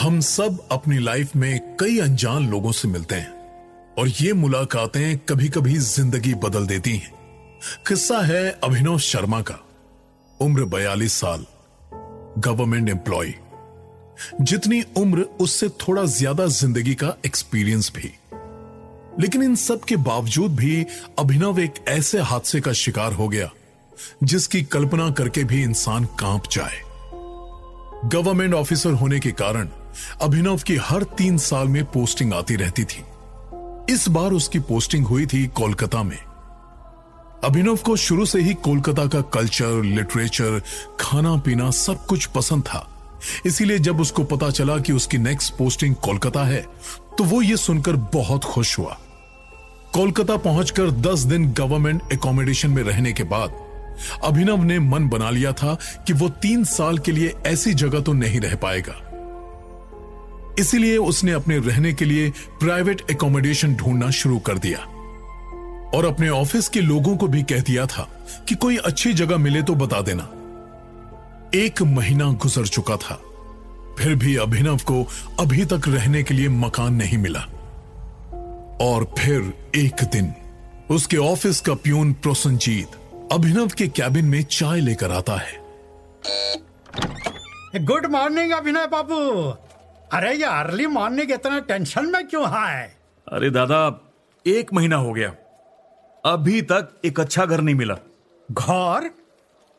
हम सब अपनी लाइफ में कई अनजान लोगों से मिलते हैं और ये मुलाकातें कभी कभी ज़िंदगी बदल देती हैं। किस्सा है अभिनव शर्मा का। उम्र बयालीस साल। गवर्नमेंट एम्प्लॉय जितनी उम्र उससे थोड़ा ज़्यादा ज़िंदगी का एक्सपीरियंस भी। लेकिन इन सब के बावजूद भी अभिनव एक ऐसे हादसे का शिकार हो गया, जिसकी कल्पना करके भी इंसान काँप जाए। गवर्नमेंट ऑफिसर होने के कारण अभिनव की हर तीन साल में पोस्टिंग आती रहती थी। इस बार उसकी पोस्टिंग हुई थी कोलकाता में। अभिनव को शुरू से ही कोलकाता का कल्चर, लिटरेचर खाना पीना सब कुछ पसंद था। इसीलिए जब उसको पता चला कि उसकी नेक्स्ट पोस्टिंग कोलकाता है तो वो ये सुनकर बहुत खुश हुआ। कोलकाता पहुंचकर 10 दिन गवर्नमेंट एकोमोडेशन में रहने के बाद, अभिनव ने मन बना लिया था कि वो तीन साल के लिए ऐसी जगह तो नहीं रह पाएगा। इसीलिए उसने अपने रहने के लिए प्राइवेट एकोमोडेशन ढूंढना शुरू कर दिया। और अपने ऑफ़िस के लोगों को भी कह दिया था कि कोई अच्छी जगह मिले तो बता देना। एक महीना गुजर चुका था, फिर भी अभिनव को अभी तक रहने के लिए मकान नहीं मिला। और फिर एक दिन उसके ऑफ़िस का प्यून प्रोसनजीत अभिनव के कैबिन में चाय लेकर आता है। Good morning Abhinav babu. अरे ये अर्ली मॉर्निंग इतना टेंशन में क्यों है? अरे दादा एक महीना हो गया। अभी तक एक अच्छा घर नहीं मिला। घर?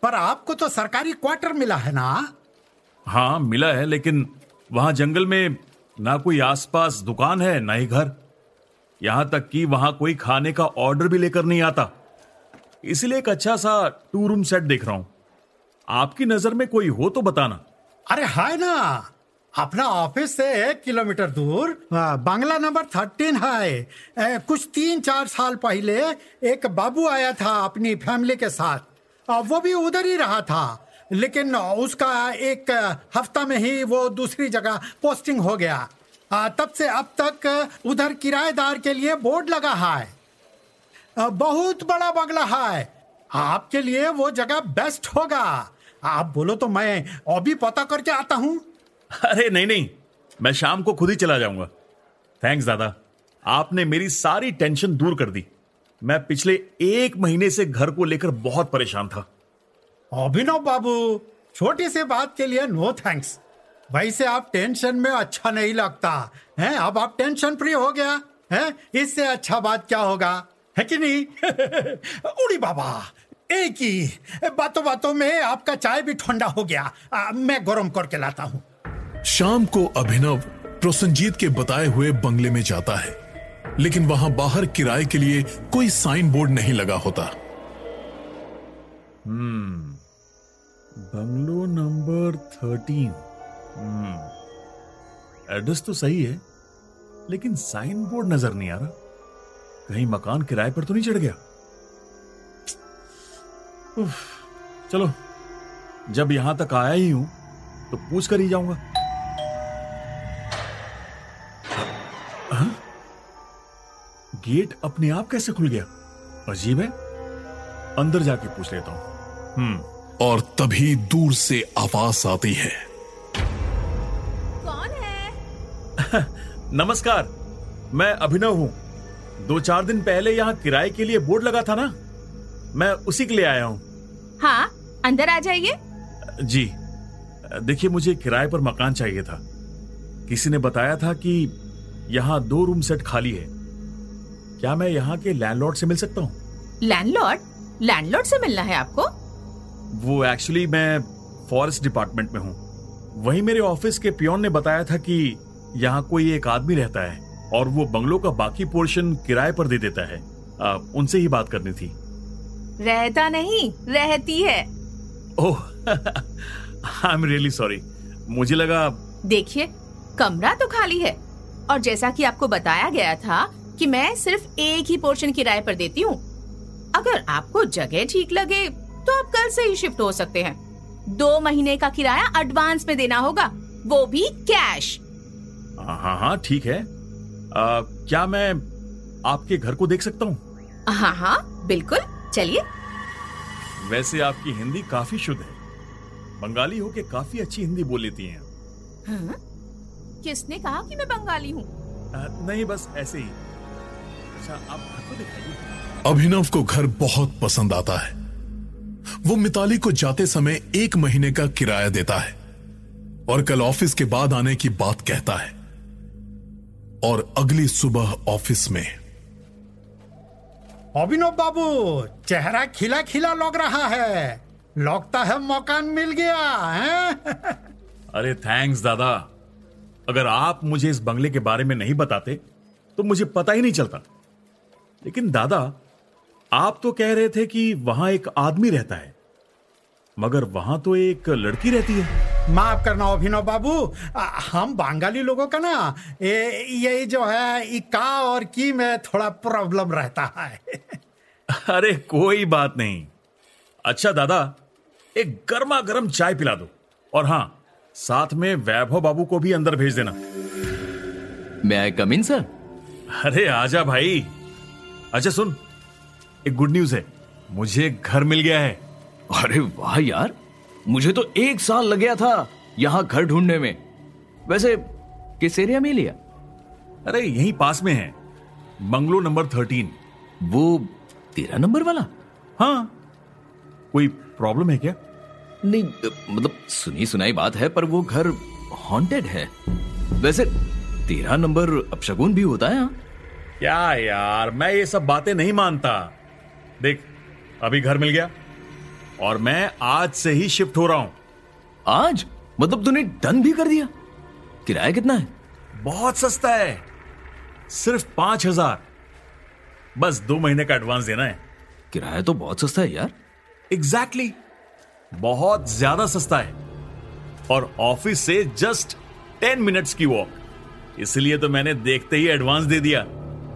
पर आपको तो सरकारी क्वार्टर मिला है ना? हाँ मिला है लेकिन वहाँ जंगल में ना कोई आसपास दुकान है ना ही घर। यहाँ तक कि वहाँ कोई खाने का ऑर्डर भी लेकर नहीं आता। इसलिए एक अच्छा सा टू रूम सेट देख रहा हूँ। आपकी नज़र में कोई हो तो बताना। अरे है ना अपना ऑफ़िस से एक किलोमीटर दूर। बांग्ला नंबर थर्टीन है ए, कुछ तीन चार साल पहले एक बाबू आया था अपनी फैमिली के साथ। वो भी उधर ही रहा था लेकिन उसका एक हफ़्ता में ही वो दूसरी जगह पोस्टिंग हो गया। आ, तब से अब तक उधर किराएदार के लिए बोर्ड लगा है आ, बहुत बड़ा बंगला है आपके लिए वो जगह बेस्ट होगा। आप बोलो तो मैं अभी पता करके आता हूँ। अरे नहीं नहीं। मैं शाम को खुद ही चला जाऊँगा। थैंक्स दादा। आपने मेरी सारी टेंशन दूर कर दी। मैं पिछले एक महीने से घर को लेकर बहुत परेशान था। अभिनव बाबू छोटी सी बात के लिए नो थैंक्स वैसे आप टेंशन में अच्छा नहीं लगता हैं? अब आप टेंशन फ्री हो गया हैं? इससे अच्छा बात क्या होगा? है कि नहीं? उड़ी बाबा एक ही बातों बातों में आपका चाय भी ठंडा हो गया। आ, मैं गरम करके लाता हूँ। शाम को अभिनव प्रोसनजीत के बताए हुए बंगले में जाता है लेकिन वहाँ बाहर किराए के लिए कोई साइन बोर्ड नहीं लगा होता। हम्म बंगलो नंबर थर्टीन एड्रेस तो सही है, लेकिन साइन बोर्ड नज़र नहीं आ रहा। कहीं मकान किराए पर तो नहीं चढ़ गया? चलो, जब यहाँ तक आया ही हूँ तो पूछ कर ही जाऊँगा? गेट अपने आप कैसे खुल गया? अजीब है। अंदर जाके पूछ लेता हूँ। हम्म। और तभी दूर से आवाज़ आती है। नमस्कार मैं अभिनव हूँ। दो चार दिन पहले यहाँ किराए के लिए बोर्ड लगा था ना? मैं उसी के लिए आया हूँ। हाँ अंदर आ जाइए। जी देखिए मुझे किराए पर मकान चाहिए था। किसी ने बताया था कि यहाँ दो रूम सेट खाली है। क्या मैं यहाँ के लैंडलॉर्ड से मिल सकता हूँ? लैंडलॉर्ड लैंडलॉर्ड से मिलना है आपको? वो एक्चुअली मैं फॉरेस्ट डिपार्टमेंट में हूँ। वही मेरे ऑफ़िस के पियोन ने बताया था कि यहाँ कोई एक आदमी रहता है और वो बंगलों का बाकी पोर्शन किराए पर दे देता है। आ, उनसे ही बात करनी थी। रहता नहीं रहती है। Oh I am really sorry मुझे लगा देखिए कमरा तो खाली है। और जैसा कि आपको बताया गया था कि मैं सिर्फ़ एक ही पोर्शन किराए पर देती हूँ। अगर आपको जगह ठीक लगे तो आप कल से ही शिफ्ट हो सकते हैं। दो महीने का किराया एडवांस में देना होगा वो भी कैश हाँ हाँ हाँ ठीक है। आ, क्या मैं आपके घर को देख सकता हूँ? हाँ हाँ बिल्कुल चलिए। वैसे आपकी हिंदी काफ़ी शुद्ध है। बंगाली हो के काफ़ी अच्छी हिंदी बोल लेती हैं हाँ? किसने कहा कि मैं बंगाली हूँ? नहीं बस ऐसे ही। अच्छा आप घर को दिखाइए। अभिनव को घर बहुत पसंद आता है। वो मिताली को जाते समय एक महीने का किराया देता है और कल ऑफ़िस के बाद आने की बात कहता है। और अगली सुबह ऑफ़िस में। अभिनव बाबू चेहरा खिला खिला लग रहा है। लगता है मकान मिल गया है? अरे थैंक्स दादा। अगर आप मुझे इस बंगले के बारे में नहीं बताते तो मुझे पता ही नहीं चलता। लेकिन दादा आप तो कह रहे थे कि वहाँ एक आदमी रहता है मगर वहाँ तो एक लड़की रहती है। माफ़ करना अभिनव बाबू। हम बंगाली लोगों का ना ये ये जो है ई का और की में थोड़ा प्रॉब्लम रहता है। अरे कोई बात नहीं। अच्छा दादा एक गर्मा गर्म चाय पिला दो। और हाँ साथ में वैभव बाबू को भी अंदर भेज देना। मैं आई कम इन सर अरे आजा भाई। अच्छा सुन एक गुड न्यूज़ है। मुझे घर मिल गया है। अरे वाह यार। मुझे तो एक साल लग गया था यहाँ घर ढूँढने में। वैसे किस एरिया में लिया? अरे यहीं पास में है। Bungalow number thirteen. वो तेरह नंबर वाला? हाँ। कोई प्रॉब्लम है क्या? नहीं मतलब सुनी सुनाई बात है पर वो घर हॉन्टेड है। वैसे तेरा नंबर अपशगुन भी होता है यहाँ क्या यार मैं ये सब बातें नहीं मानता। देख अभी घर मिल गया। और मैं आज से ही शिफ्ट हो रहा हूँ। आज? मतलब तूने डन भी कर दिया? किराया कितना है? बहुत सस्ता है। सिर्फ़ पाँच हज़ार। बस दो महीने का एडवांस देना है। किराया तो बहुत सस्ता है यार। Exactly exactly. बहुत ज़्यादा सस्ता है। और ऑफ़िस से जस्ट टेन मिनट्स की वॉक इसलिए तो मैंने देखते ही एडवांस दे दिया।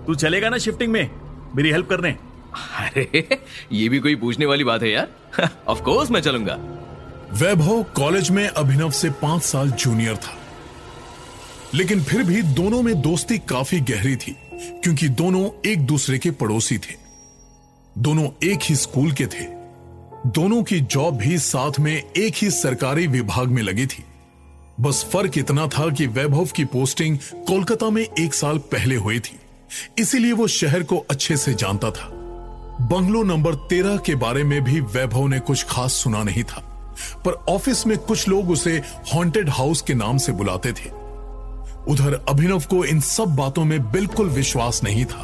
तू चलेगा ना शिफ्टिंग में? मेरी हेल्प करने? अरे, ये भी कोई पूछने वाली बात है यार। ऑफ़ कोर्स मैं चलूँगा। वैभव कॉलेज में अभिनव से पाँच साल जूनियर था। लेकिन फिर भी दोनों में दोस्ती काफ़ी गहरी थी, क्योंकि दोनों एक दूसरे के पड़ोसी थे। दोनों एक ही स्कूल के थे। दोनों की जॉब भी साथ में एक ही सरकारी विभाग में लगी थी। बस फ़र्क इतना था कि वैभव की पोस्टिंग कोलकाता में एक साल पहले हुई थी। इसीलिए वो शहर को अच्छे से जानता था। बंगलो नंबर तेरह के बारे में भी वैभव ने कुछ खास सुना नहीं था पर ऑफ़िस में कुछ लोग उसे हॉन्टेड हाउस के नाम से बुलाते थे। उधर अभिनव को इन सब बातों में बिल्कुल विश्वास नहीं था।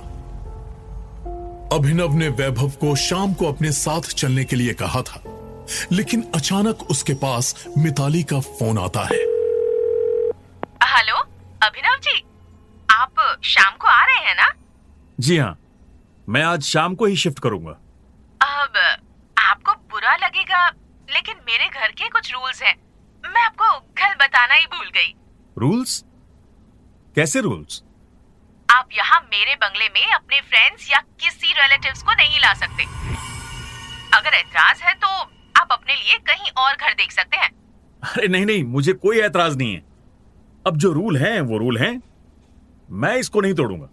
अभिनव ने वैभव को शाम को अपने साथ चलने के लिए कहा था लेकिन अचानक उसके पास मिताली का फ़ोन आता है। हेलो अभिनव जी आप शाम को आ रहे हैं ना? जी हाँ। मैं आज शाम को ही शिफ्ट करूँगा। अब आपको बुरा लगेगा लेकिन मेरे घर के कुछ रूल्स हैं। मैं आपको कल बताना ही भूल गई। रूल्स कैसे रूल्स आप यहाँ मेरे बंगले में अपने फ्रेंड्स या किसी रिलेटिव्स को नहीं ला सकते। अगर ऐतराज है तो आप अपने लिए कहीं और घर देख सकते हैं। अरे नहीं नहीं मुझे कोई ऐतराज नहीं है। अब जो रूल हैं वो रूल हैं। मैं इसको नहीं तोड़ूँगा।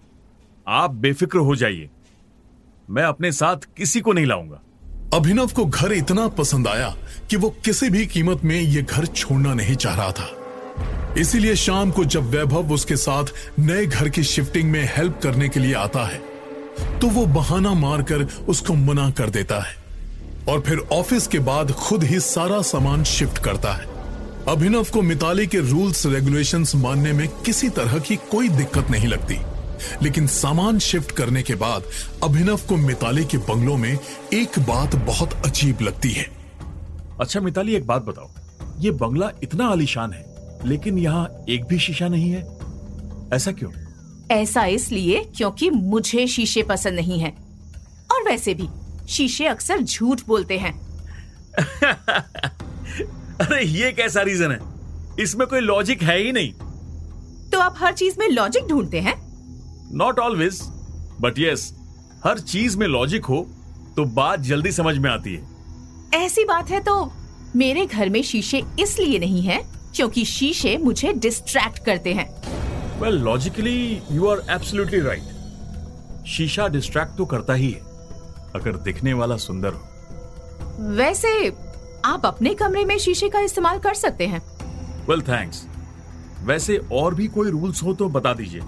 आप बेफिक्र हो जाइए। मैं अपने साथ किसी को नहीं लाऊँगा। अभिनव को घर इतना पसंद आया कि वो किसी भी कीमत में ये घर छोड़ना नहीं चाह रहा था। इसीलिए शाम को जब वैभव उसके साथ नए घर की शिफ्टिंग में हेल्प करने के लिए आता है तो वो बहाना मारकर उसको मना कर देता है और फिर ऑफ़िस के बाद खुद ही सारा सामान शिफ्ट करता है। अभिनव को मिताली के रूल्स रेगुलेशंस मानने में किसी तरह की कोई दिक्कत नहीं लगती। लेकिन सामान शिफ्ट करने के बाद अभिनव को मिताली के बंगलों में एक बात बहुत अजीब लगती है। अच्छा मिताली एक बात बताओ। ये बंगला इतना आलीशान है लेकिन यहाँ एक भी शीशा नहीं है। ऐसा क्यों? ऐसा इसलिए क्योंकि मुझे शीशे पसंद नहीं है। और वैसे भी शीशे अक्सर झूठ बोलते हैं। अरे ये कैसा रीजन है? इसमें कोई लॉजिक है ही नहीं। तो आप हर चीज़ में लॉजिक ढूंढते हैं? नॉट ऑलवेज बट यस हर चीज़ में लॉजिक हो तो बात जल्दी समझ में आती है। ऐसी बात है तो मेरे घर में शीशे इसलिए नहीं है क्योंकि शीशे मुझे डिस्ट्रैक्ट करते हैं। Well logically you are absolutely right शीशा डिस्ट्रैक्ट तो करता ही है अगर दिखने वाला सुंदर हो। वैसे आप अपने कमरे में शीशे का इस्तेमाल कर सकते हैं। वेल well, थैंक्स वैसे और भी कोई रूल्स हो तो बता दीजिए।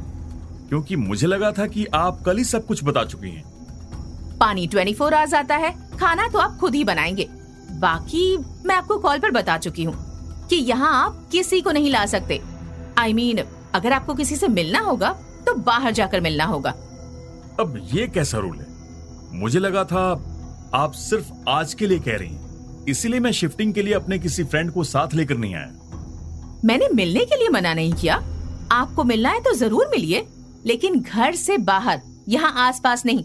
क्योंकि मुझे लगा था कि आप कल ही सब कुछ बता चुकी हैं। पानी 24 फोर आवर्स आता है। खाना तो आप खुद ही बनाएँगे। बाकी मैं आपको कॉल पर बता चुकी हूँ कि यहाँ आप किसी को नहीं ला सकते। आई I मीन mean, अगर आपको किसी से मिलना होगा तो बाहर जाकर मिलना होगा। अब ये कैसा रूल है? मुझे लगा था आप सिर्फ़ आज के लिए कह रही हैं। इसीलिए मैं शिफ्टिंग के लिए अपने किसी फ्रेंड को साथ लेकर नहीं आया। मैंने मिलने के लिए मना नहीं किया। आपको मिलना है तो ज़रूर मिलिए। लेकिन घर से बाहर, यहाँ आसपास नहीं।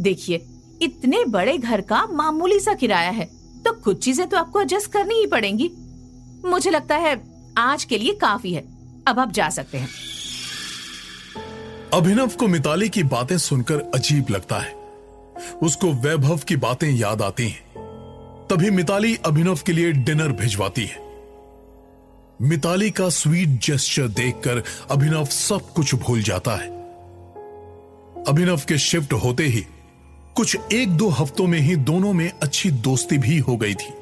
देखिए, इतने बड़े घर का मामूली सा किराया है तो कुछ चीज़ें तो आपको एडजस्ट करनी ही पड़ेंगी। मुझे लगता है, आज के लिए काफ़ी है। अब आप जा सकते हैं। अभिनव को मिताली की बातें सुनकर अजीब लगता है। उसको वैभव की बातें याद आती हैं। तभी मिताली अभिनव के लिए डिनर भिजवाती है। मिताली का स्वीट जेस्चर देखकर अभिनव सब कुछ भूल जाता है। अभिनव के शिफ्ट होते ही कुछ एक दो हफ्तों में ही दोनों में अच्छी दोस्ती भी हो गई थी।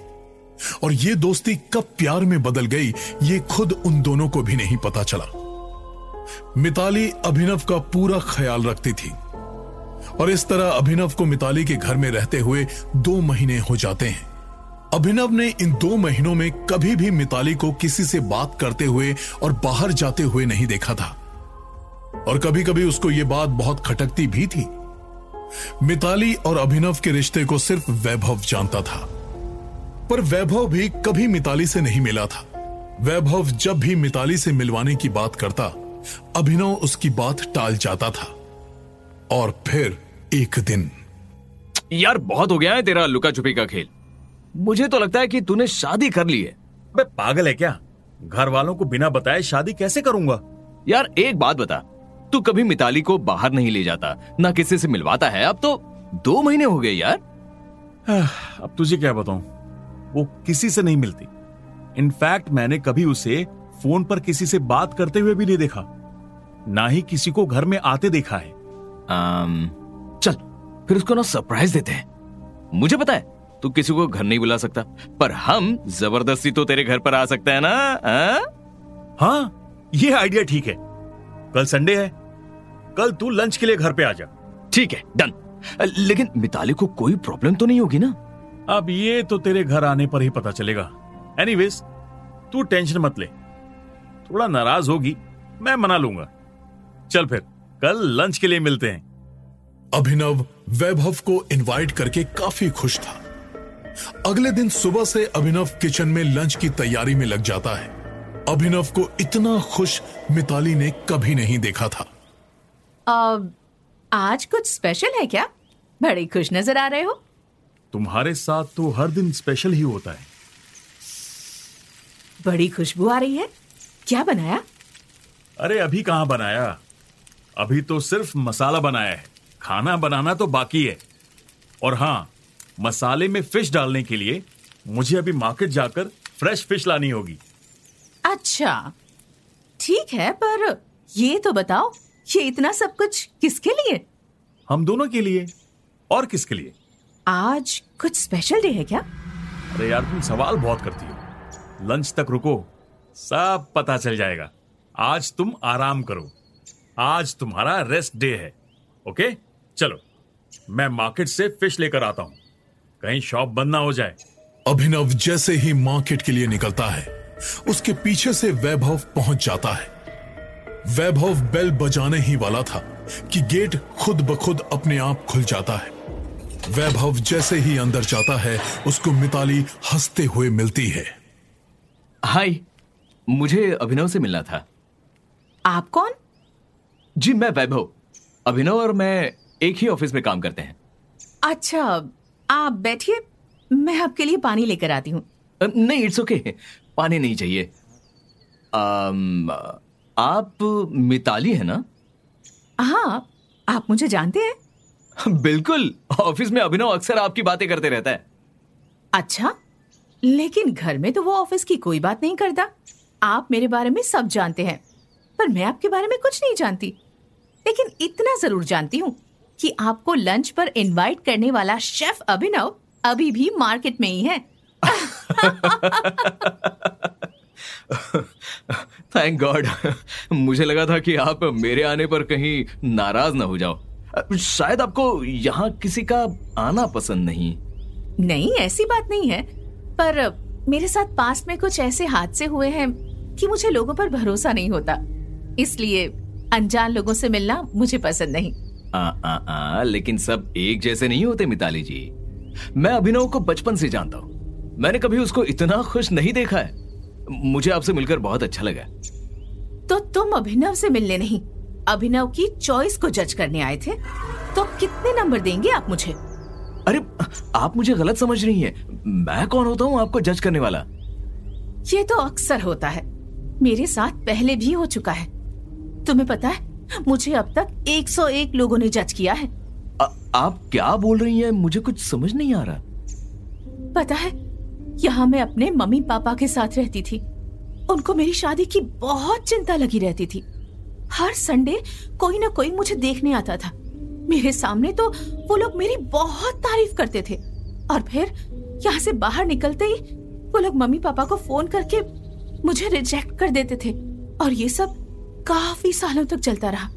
और ये दोस्ती कब प्यार में बदल गई, ये खुद उन दोनों को भी नहीं पता चला। मिताली अभिनव का पूरा ख्याल रखती थी। और इस तरह अभिनव को मिताली के घर में रहते हुए दो महीने हो जाते हैं। अभिनव ने इन दो महीनों में कभी भी मिताली को किसी से बात करते हुए और बाहर जाते हुए नहीं देखा था। और कभी कभी उसको यह बात बहुत खटकती भी थी। मिताली और अभिनव के रिश्ते को सिर्फ़ वैभव जानता था। पर वैभव भी कभी मिताली से नहीं मिला था। वैभव जब भी मिताली से मिलवाने की बात करता, अभिनव उसकी बात टाल जाता था। और फिर एक दिन। यार, बहुत हो गया है तेरा लुका छुपी का खेल। मुझे तो लगता है कि तूने शादी कर ली है। बे पागल है क्या? घर वालों को बिना बताए शादी कैसे करूँगा? यार एक बात बता। तू कभी मिताली को बाहर नहीं ले जाता ना किसी से मिलवाता है? अब तो दो महीने हो गए यार। अब तुझे क्या बताऊँ? वो किसी से नहीं मिलती। इनफैक्ट मैंने कभी उसे फ़ोन पर किसी से बात करते हुए भी नहीं देखा। ना ही किसी को घर में आते देखा है। आम, चल फिर उसको ना सरप्राइज़ देते हैं। मुझे पता है तू किसी को घर नहीं बुला सकता। पर हम ज़बरदस्ती तो तेरे घर पर आ सकते हैं ना आ? हाँ ये आइडिया ठीक है। कल संडे है। कल तू लंच के लिए घर पे आ जा। ठीक है डन। लेकिन मिताली को कोई प्रॉब्लम तो नहीं होगी ना? अब ये तो तेरे घर आने पर ही पता चलेगा। एनीवेज तू टेंशन मत ले। थोड़ा नाराज़ होगी मैं मना लूँगा। चल फिर कल लंच के लिए मिलते हैं। अभिनव वैभव को इनवाइट करके काफ़ी खुश था। अगले दिन सुबह से अभिनव किचन में लंच की तैयारी में लग जाता है। अभिनव को इतना खुश मिताली ने कभी नहीं देखा था। आ, आज कुछ स्पेशल है क्या? बड़े खुश नज़र आ रहे हो। तुम्हारे साथ तो हर दिन स्पेशल ही होता है। बड़ी खुशबू आ रही है। क्या बनाया? अरे अभी कहाँ बनाया? अभी तो सिर्फ़ मसाला बनाया है। खाना बनाना तो बाकी है। और हाँ मसाले में फ़िश डालने के लिए मुझे अभी मार्केट जाकर फ्रेश फ़िश लानी होगी। अच्छा। ठीक है पर ये तो बताओ ये इतना सब कुछ किसके लिए? हम दोनों के लिए और किसके लिए? आज कुछ स्पेशल डे है क्या? अरे यार तुम सवाल बहुत करती हो। लंच तक रुको सब पता चल जाएगा। आज तुम आराम करो। आज तुम्हारा रेस्ट डे है ओके चलो मैं मार्केट से फ़िश लेकर आता हूँ। कहीं शॉप बंद ना हो जाए। अभिनव जैसे ही मार्केट के लिए निकलता है उसके पीछे से वैभव पहुँच जाता है। वैभव बेल बजाने ही वाला था कि गेट खुद ब खुद अपने आप खुल जाता है। वैभव जैसे ही अंदर जाता है उसको मिताली हँसते हुए मिलती है। हाय मुझे अभिनव से मिलना था। आप कौन? जी मैं वैभव। अभिनव और मैं एक ही ऑफ़िस में काम करते हैं। अच्छा आप बैठिए मैं आपके लिए पानी लेकर आती हूँ। नहीं इट्स ओके okay. पानी नहीं चाहिए। आम, आप मिताली है ना? हाँ आप मुझे जानते हैं? बिल्कुल ऑफ़िस में अभिनव अक्सर आपकी बातें करते रहता है। अच्छा लेकिन घर में तो वो ऑफ़िस की कोई बात नहीं करता। आप मेरे बारे में सब जानते हैं पर मैं आपके बारे में कुछ नहीं जानती। लेकिन इतना ज़रूर जानती हूँ। कि आपको लंच पर इनवाइट करने वाला शेफ अभिनव अभी भी मार्केट में ही है। थैंक गॉड मुझे लगा था कि आप मेरे आने पर कहीं नाराज़ ना हो जाओ। शायद आपको यहाँ किसी का आना पसंद नहीं। नहीं ऐसी बात नहीं है। पर मेरे साथ पास में कुछ ऐसे हादसे हुए हैं कि मुझे लोगों पर भरोसा नहीं होता। इसलिए अनजान लोगों से मिलना मुझे पसंद नहीं। आ, आ, आ, लेकिन सब एक जैसे नहीं होते मिताली जी। मैं अभिनव को बचपन से जानता हूँ। मैंने कभी उसको इतना खुश नहीं देखा है। मुझे आपसे मिलकर बहुत अच्छा लगा। तो तुम अभिनव से मिलने नहीं अभिनव की चॉइस को जज करने आए थे। तो कितने नंबर देंगे आप मुझे? अरे आप मुझे गलत समझ रही हैं। मैं कौन होता हूँ आपको जज करने वाला? ये तो अक्सर होता है। मेरे साथ पहले भी हो चुका है। तुम्हें पता है मुझे अब तक 101 लोगों ने जज किया है। आ, आप क्या बोल रही हैं? मुझे कुछ समझ नहीं आ रहा। पता है यहाँ मैं अपने मम्मी पापा के साथ रहती थी। उनको मेरी शादी की बहुत चिंता लगी रहती थी। हर संडे कोई ना कोई मुझे देखने आता था। मेरे सामने तो वो लोग मेरी बहुत तारीफ़ करते थे। और फिर यहाँ से बाहर निकलते ही वो लोग मम्मी पापा को फ़ोन करके मुझे रिजेक्ट कर देते थे। और ये सब काफ़ी सालों तक चलता रहा।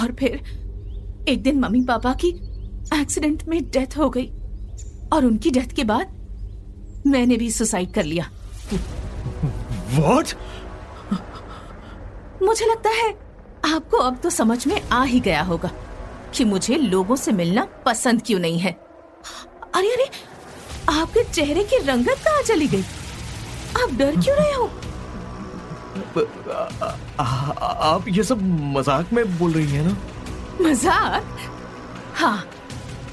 और फिर एक दिन मम्मी पापा की एक्सीडेंट में डेथ हो गई और उनकी डेथ के बाद मैंने भी सुसाइड कर लिया। What? मुझे लगता है आपको अब तो समझ में आ ही गया होगा कि मुझे लोगों से मिलना पसंद क्यों नहीं है। अरे अरे आपके चेहरे की रंगत कहाँ चली गई? आप डर क्यों रहे हो? आ, आप ये सब मज़ाक में बोल रही हैं ना? मज़ाक? हाँ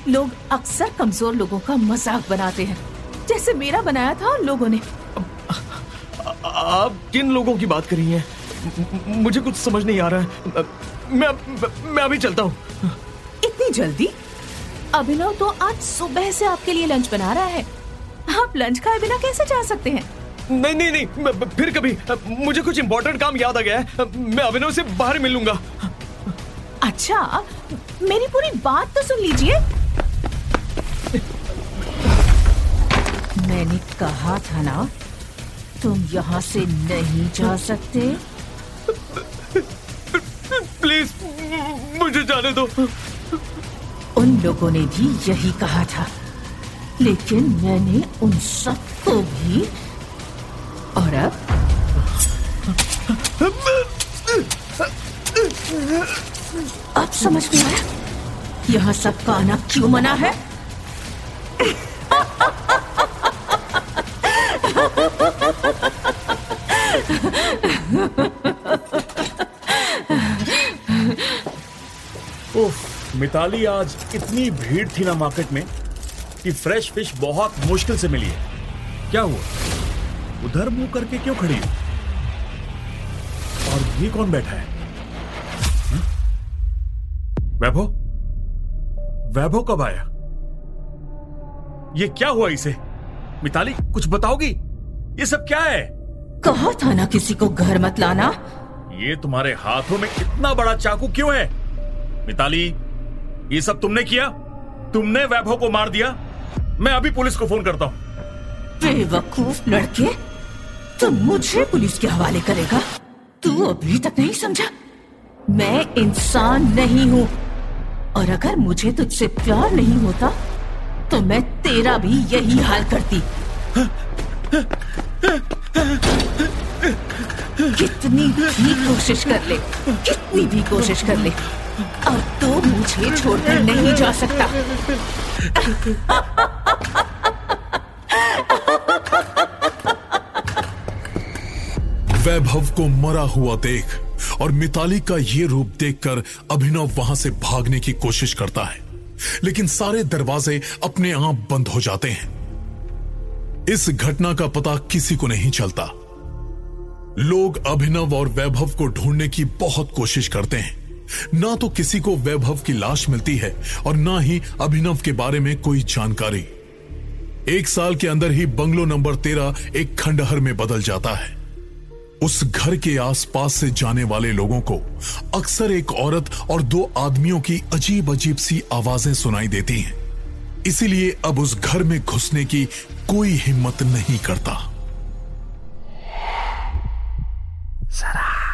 लोग अक्सर कमज़ोर लोगों का मज़ाक बनाते हैं। जैसे मेरा बनाया था उन लोगों ने। आप किन लोगों की बात कर रही हैं? मुझे कुछ समझ नहीं आ रहा है। मैं मैं अभी चलता हूँ। इतनी जल्दी? अभिनव तो आज सुबह से आपके लिए लंच बना रहा है। आप लंच खाए बिना कैसे जा सकते हैं? नहीं नहीं नहीं फिर कभी मुझे कुछ इम्पोर्टेंट काम याद आ गया है। मैं अभिनव से बाहर मिलूँगा अच्छा मेरी पूरी बात तो सुन लीजिए। मैंने कहा था ना तुम यहाँ से नहीं जा सकते। प्लीज़ मुझे जाने दो। उन लोगों ने भी यही कहा था। लेकिन मैंने उन सबको भी और अब? अब समझ में आया? यहाँ सबका आना क्यों मना है? उफ, मिताली आज इतनी भीड़ थी ना मार्केट में कि फ्रेश फ़िश बहुत मुश्किल से मिली है। क्या हुआ? उधर मुँह करके क्यों खड़ी हो? और ये कौन बैठा है? हम्म? वैभव? वैभव कब आया? ये क्या हुआ इसे? मिताली कुछ बताओगी? ये सब क्या है? कहा था ना किसी को घर मत लाना? ये तुम्हारे हाथों में इतना बड़ा चाकू क्यों है? मिताली ये सब तुमने किया? तुमने वैभव को मार दिया? मैं अभी पुलिस को फ़ोन करता हूँ। बेवकूफ़ लड़के। तुम मुझे पुलिस के हवाले करेगा। तू अभी तक नहीं समझा? मैं इंसान नहीं हूँ। और अगर मुझे तुझसे प्यार नहीं होता तो मैं तेरा भी यही हाल करती। कितनी भी कोशिश कर ले, कितनी भी कोशिश कर ले, अब तो मुझे छोड़कर नहीं जा सकता। वैभव को मरा हुआ देख और मिताली का ये रूप देखकर अभिनव वहाँ से भागने की कोशिश करता है। लेकिन सारे दरवाजे अपने आप बंद हो जाते हैं। इस घटना का पता किसी को नहीं चलता। लोग अभिनव और वैभव को ढूँढने की बहुत कोशिश करते हैं। ना तो किसी को वैभव की लाश मिलती है और ना ही अभिनव के बारे में कोई जानकारी। एक साल के अंदर ही बंगलो नंबर तेरह एक खंडहर में बदल जाता है। उस घर के आसपास से जाने वाले लोगों को अक्सर एक औरत और दो आदमियों की अजीब अजीब सी आवाज़ें सुनाई देती हैं। इसीलिए अब उस घर में घुसने की कोई हिम्मत नहीं करता। जरा खौफ से सुनो